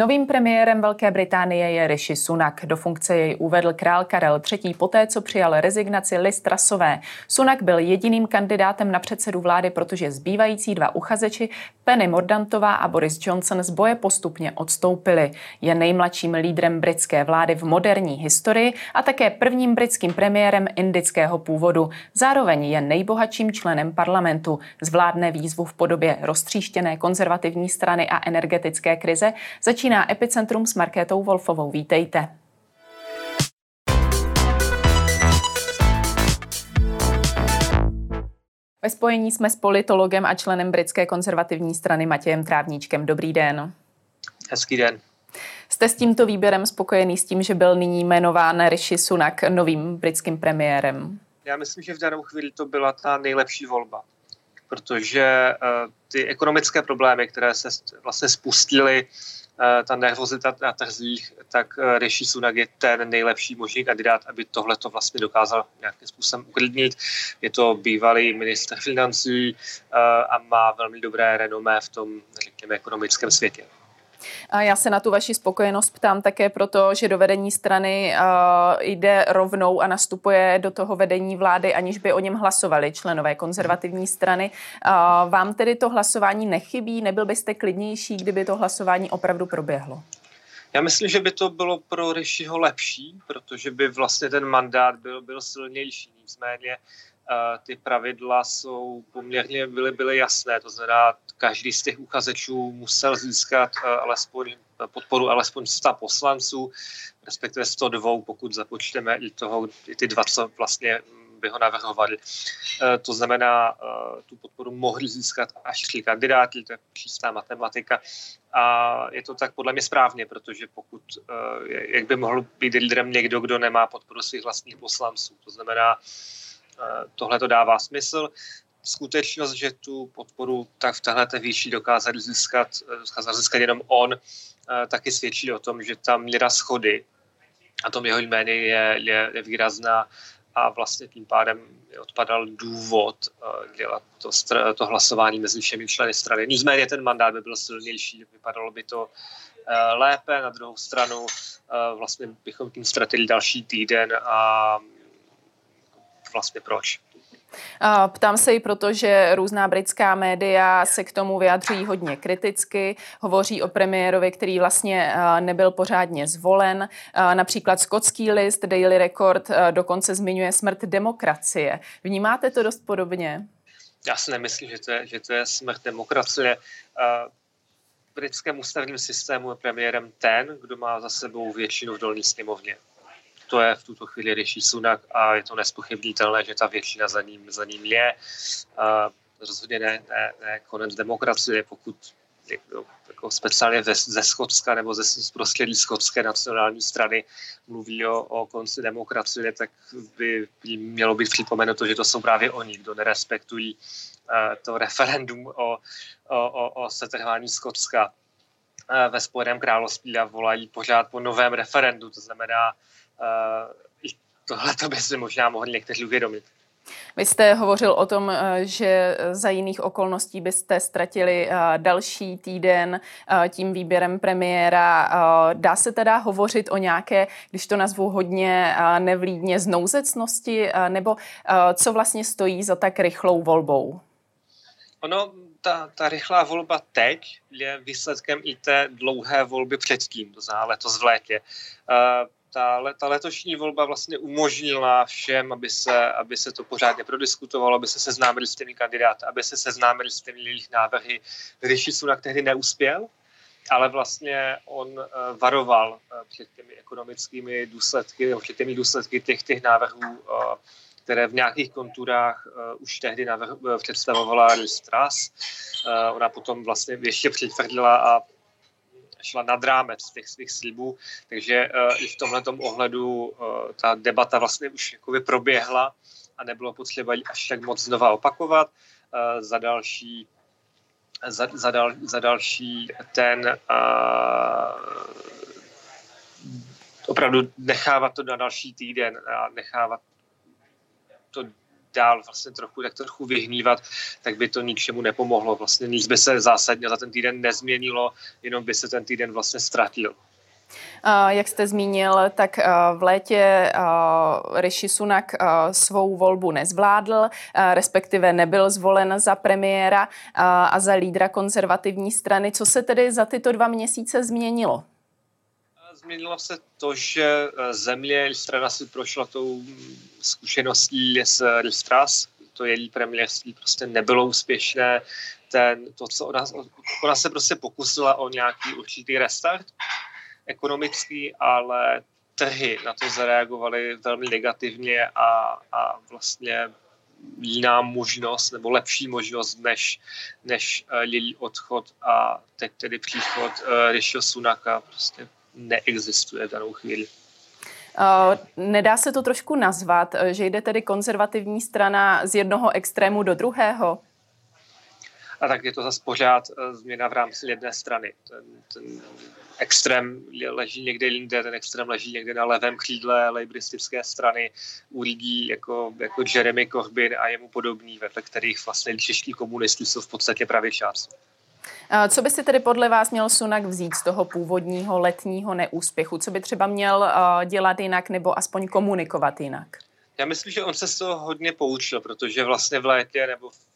Novým premiérem Velké Británie je Rishi Sunak. Do funkce jej uvedl král Karel III. poté, co přijal rezignaci Liz Trasové. Sunak byl jediným kandidátem na předsedu vlády, protože zbývající dva uchazeči, Penny Mordantová a Boris Johnson, z boje postupně odstoupili. Je nejmladším lídrem britské vlády v moderní historii a také prvním britským premiérem indického původu. Zároveň je nejbohatším členem parlamentu. Zvládne výzvu v podobě roztříštěné konzervativní strany a energetické krize, Začíná Epicentrum s Markétou Wolfovou. Vítejte. Ve spojení jsme s politologem a členem britské konzervativní strany Matějem Trávníčkem. Dobrý den. Hezký den. Jste s tímto výběrem spokojený s tím, že byl nyní jmenován Rishi Sunak novým britským premiérem? Já myslím, že v danou chvíli to byla ta nejlepší volba, protože uh, ty ekonomické problémy, které se vlastně spustily Eh, ta nervozita na trzích, tak eh, Rishi Sunak je ten nejlepší možný kandidát, aby tohle to vlastně dokázal nějakým způsobem uklidnit. Je to bývalý minister financí eh, a má velmi dobré renomé v tom, řekněme, ekonomickém světě. A já se na tu vaši spokojenost ptám také proto, že do vedení strany uh, jde rovnou a nastupuje do toho vedení vlády, aniž by o něm hlasovali členové konzervativní strany. Uh, vám tedy to hlasování nechybí? Nebyl byste klidnější, kdyby to hlasování opravdu proběhlo? Já myslím, že by to bylo pro Rishiho lepší, protože by vlastně ten mandát byl, byl silnější. Nicméně ty pravidla jsou poměrně byly, byly jasné, to znamená, každý z těch uchazečů musel získat alespoň podporu alespoň 100 poslanců, respektive 102, pokud započteme i, toho, i ty dva, co vlastně by ho navrhovali. To znamená, tu podporu mohli získat až tři kandidáti, to je čistá matematika. A je to tak podle mě správně, protože pokud, jak by mohl být lídrem někdo, kdo nemá podporu svých vlastních poslanců, to znamená, tohle to dává smysl. Skutečnost, že tu podporu tak v téhle výši dokázal získat, dokázal získat jenom on, taky svědčí o tom, že ta míra schody a tom jeho jméně je, je, je výrazná a vlastně tím pádem odpadal důvod dělat to, to hlasování mezi všemi členy strany. Nicméně ten mandát by byl silnější, vypadalo by to lépe. Na druhou stranu vlastně bychom tím ztratili další týden a vlastně proč. Ptám se i proto, že různá britská média se k tomu vyjadřují hodně kriticky. Hovoří o premiérovi, který vlastně nebyl pořádně zvolen. Například skotský list Daily Record dokonce zmiňuje smrt demokracie. Vnímáte to dost podobně? Já si nemyslím, že to je, že to je smrt demokracie. V britském ústavním systému je premiérem ten, kdo má za sebou většinu v dolní sněmovně to je v tuto chvíli Rishi Sunak a je to nespochybnitelné, že ta většina za ním, za ním je. A rozhodně ne, ne, ne konec demokracie, pokud jako, jako speciálně ze, ze Skotska nebo ze zprostělý skotské nacionální strany mluví o, o konci demokracie, tak by mělo být připomenuto, že to jsou právě oni, kdo nerespektují uh, to referendum o, o, o, o setrvání Skotska uh, ve Spojeném království a volají pořád po novém referendu, to znamená tohle to by si možná mohli někteří uvědomit. Vy jste hovořil o tom, eh, že za jiných okolností byste ztratili eh, další týden eh, tím výběrem premiéra. Dá se teda hovořit o nějaké, když to nazvu hodně nevlídně, znouzecnosti, nebo co vlastně stojí za tak rychlou volbou? Ono, ta, ta rychlá volba teď je výsledkem i té dlouhé volby předtím, to znamená letos v létě ta, ta letošní volba vlastně umožnila všem, aby se, aby se to pořádně prodiskutovalo, aby se seznámili s těmi kandidáty, aby se seznámili s těmi jejich návrhy. Rishi Sunak tehdy neuspěl, ale vlastně on uh, varoval uh, před těmi ekonomickými důsledky, před těmi důsledky těch, těch návrhů, uh, které v nějakých konturách už tehdy navrh, představovala Liz ona potom vlastně ještě přitvrdila a šla nad rámec těch svých slibů, takže uh, i v tomhle ohledu uh, ta debata vlastně už jakoby proběhla a nebylo potřeba ji až tak moc znova opakovat. Uh, za další za, za, dal, za další ten opravdu nechávat to na další týden a nechávat to dál vlastně trochu, tak trochu vyhnívat, tak by to ničemu nepomohlo. Vlastně nic by se zásadně za ten týden nezměnilo, jenom by se ten týden vlastně ztratil. Jak jste zmínil, tak v létě Rishi Sunak svou volbu nezvládl, respektive nebyl zvolen za premiéra a za lídra konzervativní strany. Co se tedy za tyto dva měsíce změnilo? Změnilo se to, že země strana si prošla tou zkušeností s Listras, to její premiérství prostě nebylo úspěšné, ten, to, co ona, ona se prostě pokusila o nějaký určitý restart, ekonomický, ale trhy na to zareagovaly velmi negativně a, a vlastně jiná možnost nebo lepší možnost než, než uh, její odchod a teď tedy příchod uh, Rishi Sunaka. Prostě neexistuje v danou chvíli. Nedá se to trošku nazvat, že jde tedy konzervativní strana z jednoho extrému do druhého? A tak je to zase pořád změna v rámci jedné strany. Ten, ten extrém leží někde jinde, ten extrém leží někde na levém křídle lejbristické strany u lidí jako, jako Jeremy Corbyn a jemu podobný, vedle kterých vlastně čeští komunistů jsou v podstatě pravěčáci. Co by si tedy podle vás měl Sunak vzít z toho původního letního neúspěchu? Co by třeba měl dělat jinak nebo aspoň komunikovat jinak? Já myslím, že on se z toho hodně poučil, protože vlastně v létě nebo v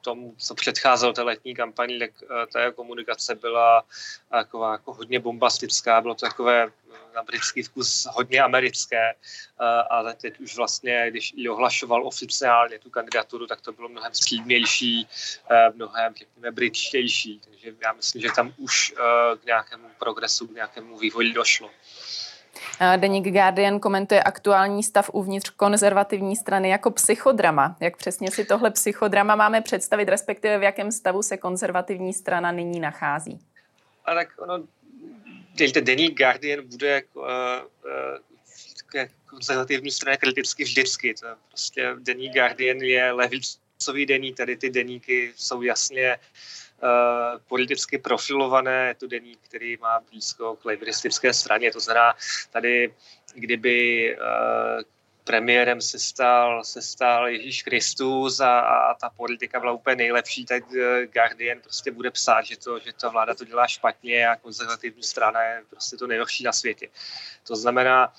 tomu, co předcházelo té letní kampani, tak eh, ta komunikace byla taková jako hodně bombastická, bylo to takové eh, na britský vkus hodně americké, eh, ale teď už vlastně, když ji ohlašoval oficiálně tu kandidaturu, tak to bylo mnohem střídnější, mnohem, řekněme, britštější. Takže já myslím, že tam už k nějakému progresu, k nějakému vývoji došlo. Deník Guardian komentuje aktuální stav uvnitř konzervativní strany jako psychodrama. Jak přesně si tohle psychodrama máme představit, respektive v jakém stavu se konzervativní strana nyní nachází? A tak ono, Deník Guardian bude jako, uh, uh, konzervativní straně kriticky vždycky. To prostě Deník Guardian je levicový deník, tady ty deníky jsou jasně Uh, politicky profilované, je to deník, který má blízko k lejbristické straně, to znamená tady, kdyby uh, premiérem se stal, se stal Ježíš Kristus a, a ta politika byla úplně nejlepší, tak uh, Guardian prostě bude psát, že, to, že ta vláda to dělá špatně a konzervativní strana je prostě to nejhorší na světě. To znamená,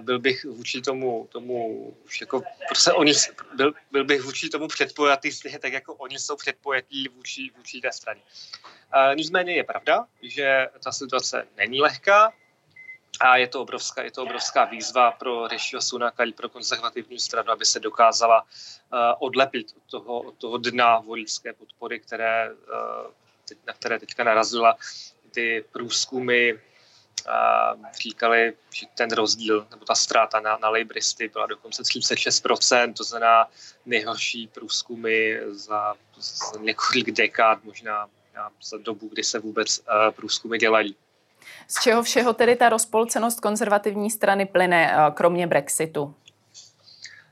byl bych vůči tomu, tomu jako, prostě oni, byl, byl bych vůči tomu předpojatý tak, jako oni jsou předpojatí vůči, vůči té straně. Nicméně je pravda, že ta situace není lehká, a je to obrovská, je to obrovská výzva pro Rishiho Sunaka i pro konzervativní stranu, aby se dokázala uh, odlepit od toho, od toho dna voličské podpory, které, uh, na které teďka narazila ty průzkumy říkali, že ten rozdíl nebo ta ztráta na, na Labouristy byla dokonce 36%, to znamená nejhorší průzkumy za, za několik dekád, možná za dobu, kdy se vůbec uh, průzkumy dělají. Z čeho všeho tedy ta rozpolcenost konzervativní strany plyne, uh, kromě Brexitu?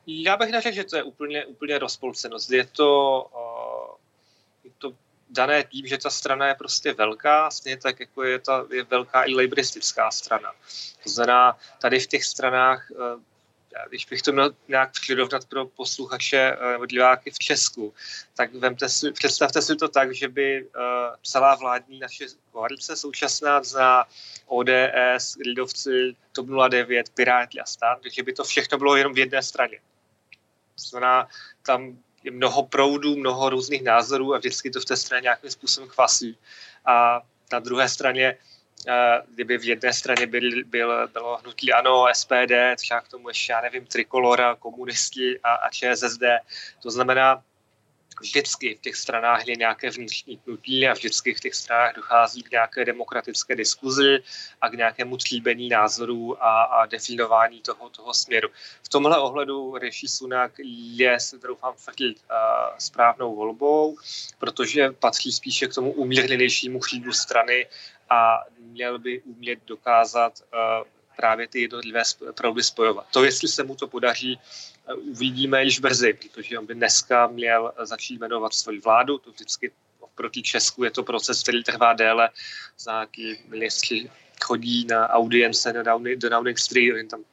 Já bych neřekl, že to je úplně, úplně rozpolcenost. Je to, je to dané tím, že ta strana je prostě velká, stejně tak jako je, ta, je velká i lejbristická strana. To znamená, tady v těch stranách, eh, když bych to měl nějak přirovnat pro posluchače eh, nebo diváky v Česku, tak vemte si, představte si to tak, že by eh, celá vládní naše koalice současná za ODS, Lidovci, TOP 09, Piráti a stát, že by to všechno bylo jenom v jedné straně. To znamená, tam je mnoho proudů, mnoho různých názorů a vždycky to v té straně nějakým způsobem kvasí. A na druhé straně, eh, kdyby v jedné straně byl, byl, bylo hnutí ANO, SPD, třeba k tomu ještě, já nevím, Trikolora, komunisti a, a ČSSD, to znamená, vždycky v těch stranách je nějaké vnitřní pnutí a vždycky v těch stranách dochází k nějaké demokratické diskuzi a k nějakému tříbení názorů a, a definování toho, toho směru. V tomhle ohledu Rishi Sunak je, se doufám, tvrdit uh, správnou volbou, protože patří spíše k tomu umírněnějšímu křídlu strany a měl by umět dokázat uh, právě ty jednotlivé proudy spojovat. To, jestli se mu to podaří, uvidíme již brzy, protože on by dneska měl začít jmenovat svoji vládu, to vždycky proti Česku je to proces, který trvá déle, za nějaký ministři chodí na audience na Downing, do Downing Street, oni tam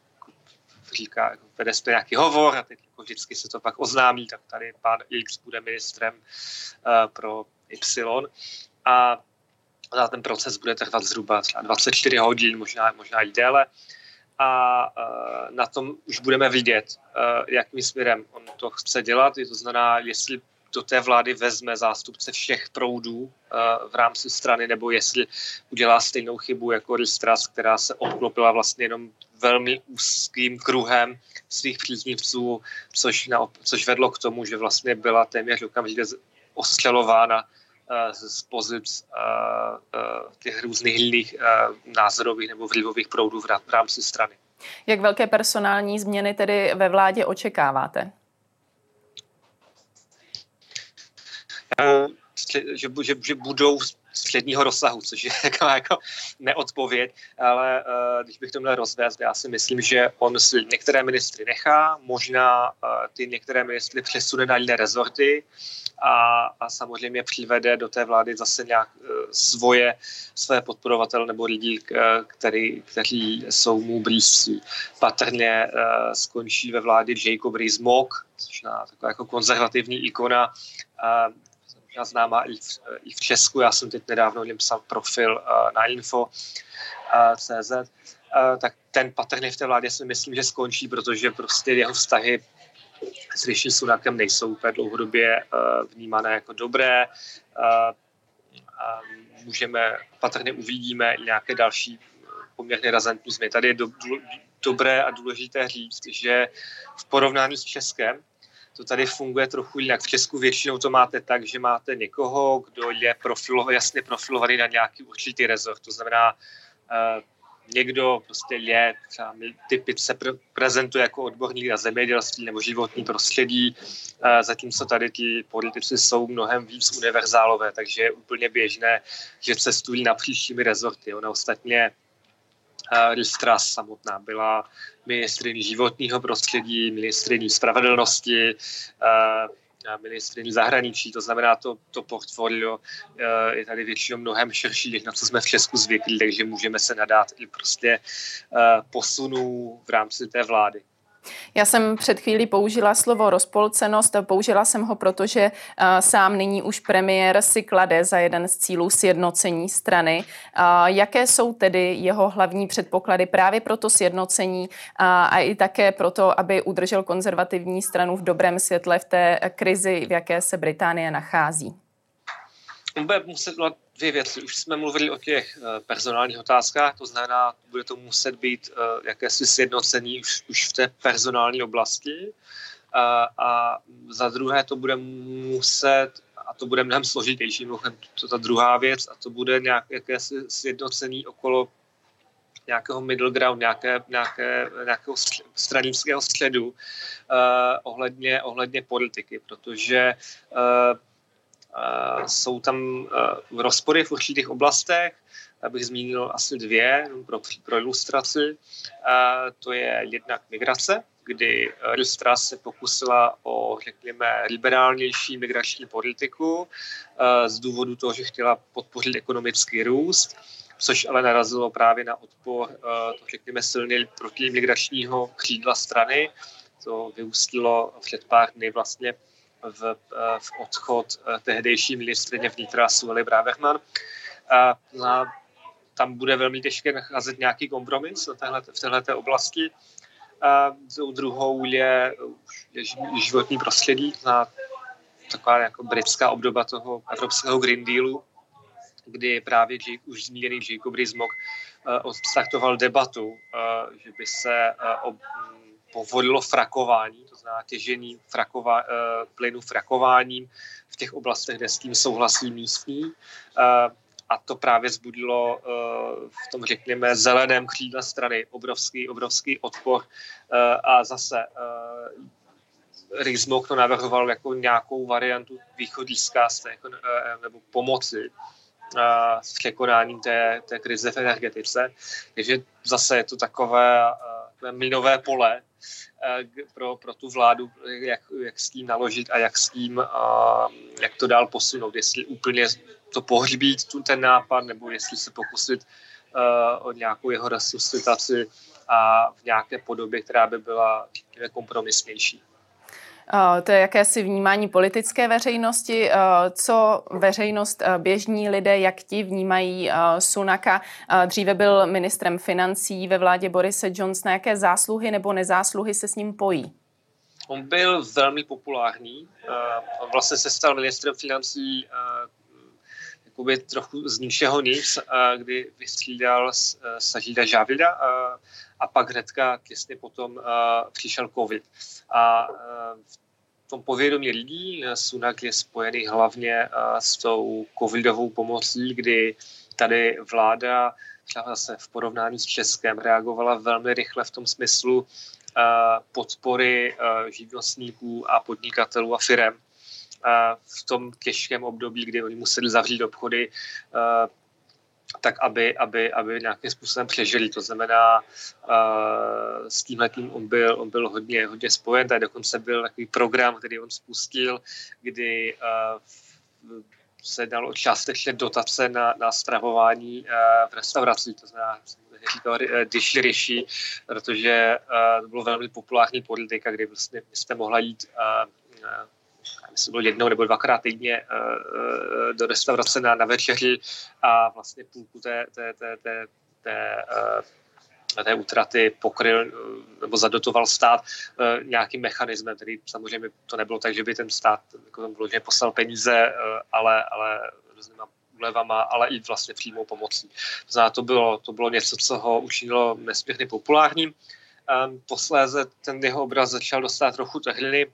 říká, jako vede se nějaký hovor a teď jako vždycky se to pak oznámí, tak tady pán X bude ministrem uh, pro Y. A za ten proces bude trvat zhruba třeba 24 hodin, možná, možná i déle. A na tom už budeme vidět, jakým směrem on to chce dělat. To znamená, jestli do té vlády vezme zástupce všech proudů v rámci strany, nebo jestli udělá stejnou chybu jako Ristras, která se obklopila vlastně jenom velmi úzkým kruhem svých příznivců, což, na, což vedlo k tomu, že vlastně byla téměř okamžitě ostřelována z pozic těch různých jiných názorových nebo vlivových proudů v rámci strany. Jak velké personální změny tedy ve vládě očekáváte? Že, že, že budou středního rozsahu, což je jako, jako neodpověď, ale uh, když bych to měl rozvést, já si myslím, že on si některé ministry nechá, možná uh, ty některé ministry přesune na jiné rezorty a, a samozřejmě přivede do té vlády zase nějak uh, svoje, své podporovatele nebo lidi, který, kteří jsou mu blízcí. Patrně uh, skončí ve vládě Jacob Rees-Mogg, což je taková jako konzervativní ikona, uh, možná známá i v, i v Česku. Já jsem teď nedávno něm psal profil uh, na info uh, CZ, uh, tak ten patrně v té vládě si myslím, že skončí, protože prostě jeho vztahy s Rishi Sunakem nejsou úplně dlouhodobě uh, vnímané jako dobré. Můžeme, patrně uvidíme nějaké další poměrně razantní změny. Tady je do, do, dobré a důležité říct, že v porovnání s Českem to tady funguje trochu jinak. V Česku většinou to máte tak, že máte někoho, kdo je profilovaný, jasně profilovaný na nějaký určitý rezort. To znamená, uh, někdo prostě je, třeba typice prezentuje jako odborník na zemědělství nebo životní prostředí, uh, zatímco tady ti politici jsou mnohem víc univerzálové, takže je úplně běžné, že cestují na příštími rezorty. Ona ostatně Listra samotná byla ministriní životního prostředí, ministriní spravedlnosti, ministriní zahraničí, to znamená, to, to portfolio je tady většinou mnohem širší, než na co jsme v Česku zvyklí, takže můžeme se nadát i prostě posunů v rámci té vlády. Já jsem před chvílí použila slovo rozpolcenost, použila jsem ho, protože uh, sám nyní už premiér si klade za jeden z cílů sjednocení strany. Uh, jaké jsou tedy jeho hlavní předpoklady právě pro to sjednocení uh, a i také proto, aby udržel konzervativní stranu v dobrém světle v té krizi, v jaké se Británie nachází? Bude muset dvě věci. Už jsme mluvili o těch eh, personálních otázkách, to znamená, bude to muset být eh, jakési sjednocení už, už v té personální oblasti. A, a za druhé to bude muset, a to bude mnohem složitější, mnohem to ta druhá věc, a to bude nějak, jakési sjednocení okolo nějakého middle ground, nějaké, nějaké, nějakého stranického středu uh, ohledně, ohledně politiky, protože uh, jsou tam uh, rozpory v určitých oblastech, abych zmínil asi dvě pro, pro ilustraci. Uh, to je jednak migrace, kdy Ristra se pokusila o, řekněme, liberálnější migrační politiku z důvodu toho, že chtěla podpořit ekonomický růst, což ale narazilo právě na odpor, to, řekněme, silně protimigračního křídla strany. To vyústilo před pár dny vlastně v, eh, v odchod eh, tehdejší ministrině vnitra Sueli Braverman. A, a tam bude velmi těžké nacházet nějaký kompromis v této oblasti. A druhou je, je životní prostředí, na taková jako britská obdoba toho evropského Green Dealu, kdy právě Jake, už zmíněný Jacob Rees-Mogg uh, odstartoval debatu, že by se ob, povolilo frakování, to znamená těžení frakova, uh, plynu frakováním v těch oblastech, kde s tím souhlasí místní. Uh, a to právě zbudilo uh, v tom, řekněme, zeleném křídle strany obrovský, obrovský odpor. A zase Rizmok to navrhoval jako nějakou variantu východiska z nebo pomoci s překonáním té, té krize v energetice. Takže zase je to takové minové pole, Eh, pro, pro tu vládu, jak, jak s tím naložit a jak s tím, a, jak to dál posunout, jestli úplně to pohřbít, tu, ten nápad, nebo jestli se pokusit uh, o nějakou jeho resuscitaci a v nějaké podobě, která by byla kompromisnější. To je jakési vnímání politické veřejnosti. Co veřejnost, běžní lidé, jak ti vnímají Sunaka? Dříve byl ministrem financí ve vládě Borise Johnsona. Jaké zásluhy nebo nezásluhy se s ním pojí? On byl velmi populární. Vlastně se stal ministrem financí jakoby trochu z ničeho nic, kdy vystřídal Sažída Žávida a pak hnedka těsně potom přišel covid. A v tom povědomí lidí Sunak je spojený hlavně s tou covidovou pomocí, kdy tady vláda třeba zase v porovnání s Českem reagovala velmi rychle v tom smyslu podpory živnostníků a podnikatelů a firem v tom těžkém období, kdy oni museli zavřít obchody, tak aby, aby, aby nějakým způsobem přežili. To znamená, uh, s tímhletím on byl, on byl hodně, hodně spojen, tady dokonce byl takový program, který on spustil, kdy uh, se dalo částečně dotace na, na stravování v restauracích, to znamená, říkal Dish Rishi, protože to bylo velmi populární politika, kdy vlastně jste mohla jít myslím, bylo jednou nebo dvakrát týdně uh, do restaurace na, na večeři a vlastně půlku té, té, té, té, té uh, té útraty pokryl nebo zadotoval stát nějakým mechanismem, který samozřejmě to nebylo tak, že by ten stát jako tam vložně poslal peníze, ale, ale různýma úlevama, ale i vlastně přímou pomocí. To znamená, to bylo, to bylo něco, co ho učinilo nesmírně populárním. Um, posléze ten jeho obraz začal dostat trochu tehliny,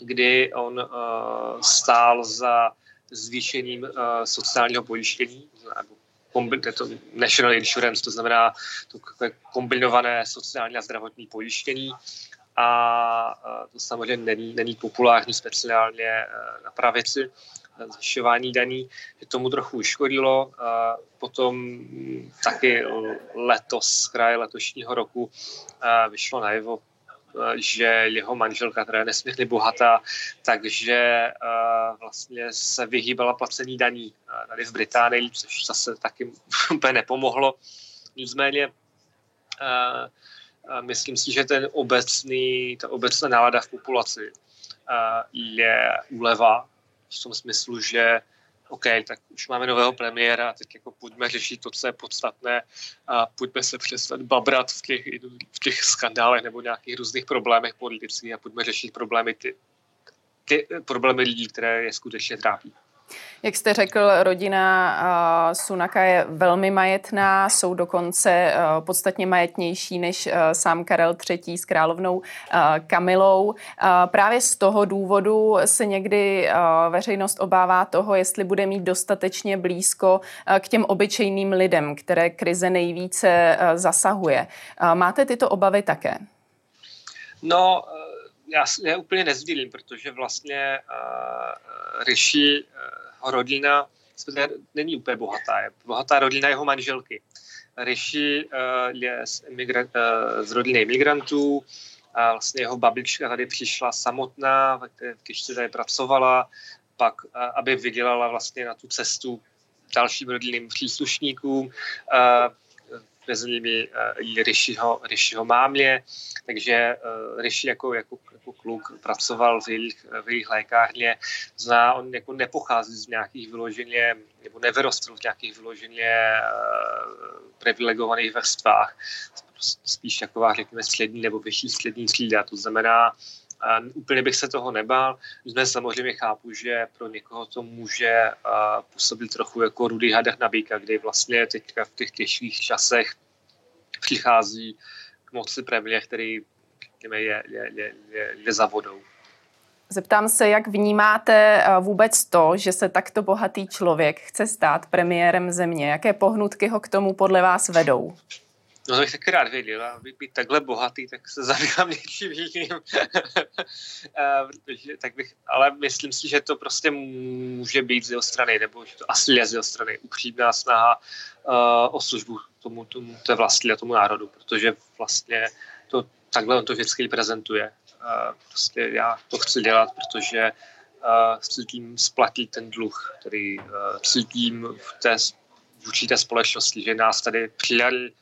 kdy on uh, stál za zvýšením uh, sociálního pojištění, nebo je to national insurance, to znamená to kombinované sociální a zdravotní pojištění. A uh, to samozřejmě není, není populární speciálně na pravici zvyšování daní, že tomu trochu uškodilo. Potom taky letos, kraje letošního roku, vyšlo najevo že jeho manželka, která je nesmírně bohatá, takže uh, vlastně se vyhýbala placení daní uh, tady v Británii, což zase taky úplně nepomohlo. Nicméně uh, myslím si, že ten obecný, ta obecná nálada v populaci je úleva v tom smyslu, že OK, tak už máme nového premiéra, teď jako pojďme řešit to, co je podstatné a pojďme se přestat babrat v těch, v těch skandálech nebo nějakých různých problémech politických a pojďme řešit problémy ty, ty problémy lidí, které je skutečně trápí. Jak jste řekl, rodina Sunaka je velmi majetná, jsou dokonce podstatně majetnější než sám Karel III. s královnou Kamilou. Právě z toho důvodu se někdy veřejnost obává toho, jestli bude mít dostatečně blízko k těm obyčejným lidem, které krize nejvíce zasahuje. Máte tyto obavy také? No, já, já úplně nezdílím, protože vlastně uh, Rishi, uh, rodina není úplně bohatá. Je bohatá rodina jeho manželky. Rishi uh, je z, imigra- uh, z rodiny imigrantů, a vlastně jeho babička tady přišla samotná, když tady pracovala, pak, uh, aby vydělala vlastně na tu cestu dalším rodinným příslušníkům. Uh, mezi nimi i Rishiho, Rishiho mámě, takže Rishi jako, jako, jako kluk pracoval v jejich, v jejich lékárně, zná, on jako nepochází z nějakých vyloženě, nebo nevyrostl v nějakých vyloženě privilegovaných vrstvách, spíš taková, řekněme, střední nebo vyšší střední třída, to znamená, a úplně bych se toho nebál. Jsme samozřejmě chápu, že pro někoho to může působit trochu jako rudý hadech na býka, kdy vlastně teďka v těch těžkých časech přichází k moci premiér, který je, je, je, je, je za vodou. Zeptám se, jak vnímáte vůbec to, že se takto bohatý člověk chce stát premiérem země? Jaké pohnutky ho k tomu podle vás vedou? No to bych taky rád věděl, a být takhle bohatý, tak se zabývám něčím jiným. tak bych, ale myslím si, že to prostě může být z jeho strany, nebo že to asi je z jeho strany upřímná snaha uh, o službu tomu, tomu té vlasti a tomu národu, protože vlastně to takhle on to vždycky prezentuje. Uh, prostě já to chci dělat, protože uh, cítím splatit ten dluh, který uh, cítím v té, vůči té společnosti, že nás tady přijali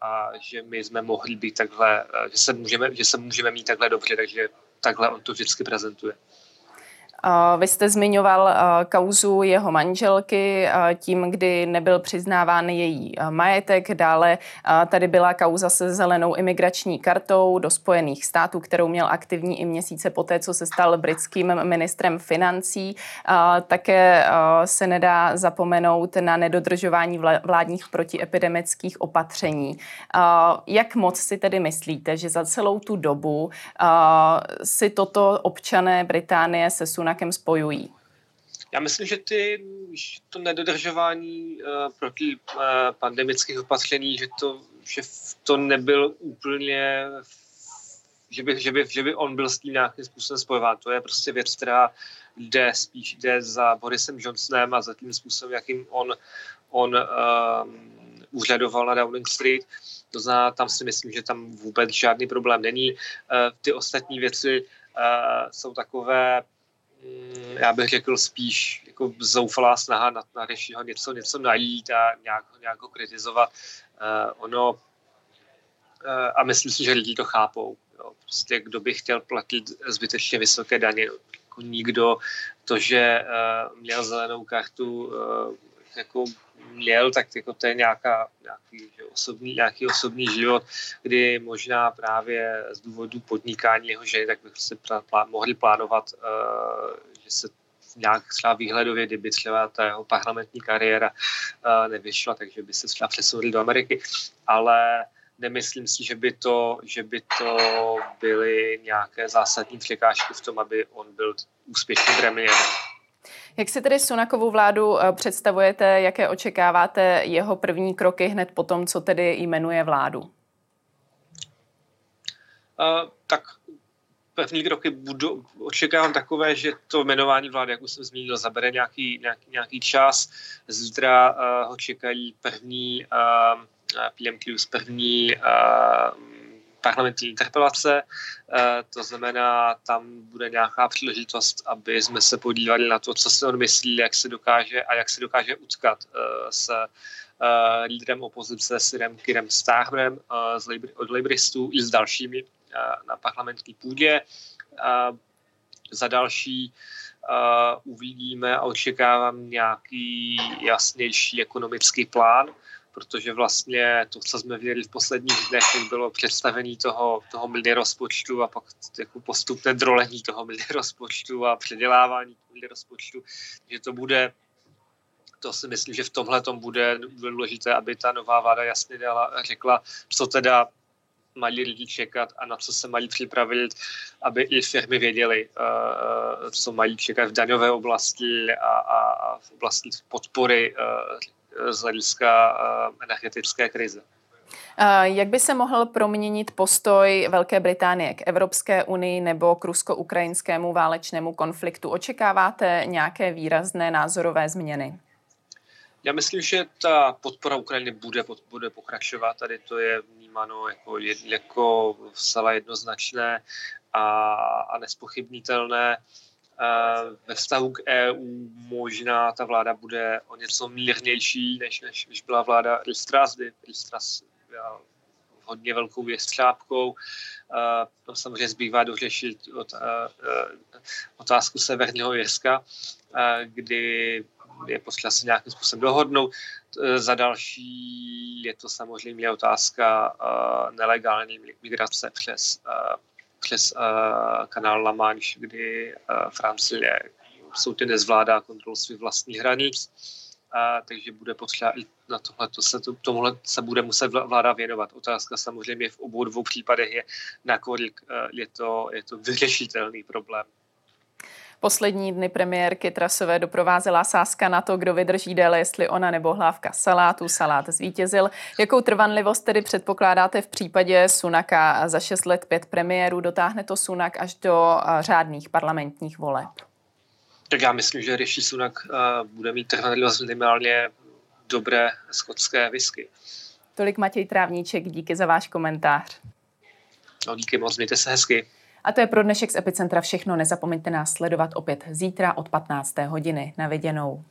a že my jsme mohli být takhle, že se můžeme, že se můžeme mít takhle dobře, takže takhle on to vždycky prezentuje. Vy jste zmiňoval kauzu jeho manželky tím, kdy nebyl přiznáván její majetek. Dále tady byla kauza se zelenou imigrační kartou do Spojených států, kterou měl aktivní i měsíce poté, co se stal britským ministrem financí. Také se nedá zapomenout na nedodržování vládních protiepidemických opatření. Jak moc si tedy myslíte, že za celou tu dobu si toto občané Británie se Sunakem spojují? Já myslím, že ty, to nedodržování uh, proti uh, pandemických opatření, že to, že to nebyl úplně, že by, že, by, že by on byl s tím nějakým způsobem spojován. To je prostě věc, která jde spíš jde za Borisem Johnsonem a za tím způsobem, jakým on, on um, úřadoval na Downing Street. To znamená, tam si myslím, že tam vůbec žádný problém není. Uh, ty ostatní věci uh, jsou takové já bych řekl spíš jako zoufalá snaha na, na Rešiho něco, něco najít a nějak, nějak ho kritizovat. Uh, ono uh, a myslím si, že lidi to chápou. Jo. Prostě kdo by chtěl platit zbytečně vysoké daně, jako nikdo. To, že uh, měl zelenou kartu, uh, jako měl, tak jako to je nějaká, nějaký, že osobní, nějaký osobní život, kdy možná právě z důvodu podnikání jeho ženy, tak bych se plá, mohli plánovat, uh, že se nějak třeba výhledově, kdyby třeba ta jeho parlamentní kariéra uh, nevyšla, takže by se třeba přesunuli do Ameriky, ale nemyslím si, že by to, že by to byly nějaké zásadní překážky v tom, aby on byl úspěšným premiérem. Jak si tedy Sunakovou vládu eh, představujete, jaké očekáváte jeho první kroky hned po tom, co tedy jmenuje vládu? Uh, tak první kroky budu, očekávám takové, že to jmenování vlády, jak už jsem zmínil, zabere nějaký, nějaký, nějaký čas. Zítra uh, ho čekají první uh, PM první uh, parlamentní interpelace, eh, to znamená, tam bude nějaká příležitost, aby jsme se podívali na to, co se on myslí, jak se dokáže a jak se dokáže utkat eh, s eh, lídrem opozice Sirem Kirem Starmerem od Libristů i s dalšími na parlamentní půdě. Za další uvidíme a očekávám nějaký jasnější ekonomický plán, protože vlastně to, co jsme viděli v posledních dnech, bylo představení toho, toho mildy rozpočtu a pak jako postupné drolení toho mildy rozpočtu a předělávání mildy rozpočtu, že to bude to si myslím, že v tomhle tom bude důležité, aby ta nová vláda jasně dala, řekla, co teda mají lidi čekat a na co se mají připravit, aby i firmy věděly, uh, co mají čekat v daňové oblasti a, a, v oblasti podpory uh, z hlediska eh, energetické krize. Jak by se mohl proměnit postoj Velké Británie k Evropské unii nebo k rusko-ukrajinskému válečnému konfliktu? Očekáváte nějaké výrazné názorové změny? Já myslím, že ta podpora Ukrajiny bude, bude pokračovat. Tady to je vnímáno jako, jako zcela jednoznačné a, a nespochybnitelné. Ve vztahu k EU možná ta vláda bude o něco mírnější, než, než, než byla vláda Listras, kdy Listras byla hodně velkou věstřábkou. To samozřejmě zbývá dořešit od, otázku Severního Jirska, kdy je potřeba se nějakým způsobem dohodnout. Za další je to samozřejmě otázka nelegální migrace přes přes uh, kanál La Manche, kdy uh, Francie ty nezvládá kontrolu svých vlastních hranic, a, takže bude potřeba i na tohle se, to, tomuhle se bude muset vláda věnovat. Otázka samozřejmě v obou dvou případech je, nakolik uh, je to, je to vyřešitelný problém. Poslední dny premiérky Trasové doprovázela sázka na to, kdo vydrží déle, jestli ona nebo hlávka salátu. Salát zvítězil. Jakou trvanlivost tedy předpokládáte v případě Sunaka? Za 6 let pět premiérů dotáhne to Sunak až do řádných parlamentních voleb. Tak já myslím, že Rishi Sunak bude mít trvanlivost minimálně dobré skotské whisky. Tolik Matěj Trávníček, díky za váš komentář. No, díky moc, mějte se hezky. A to je pro dnešek z Epicentra všechno. Nezapomeňte nás sledovat opět zítra od 15. hodiny. Na viděnou.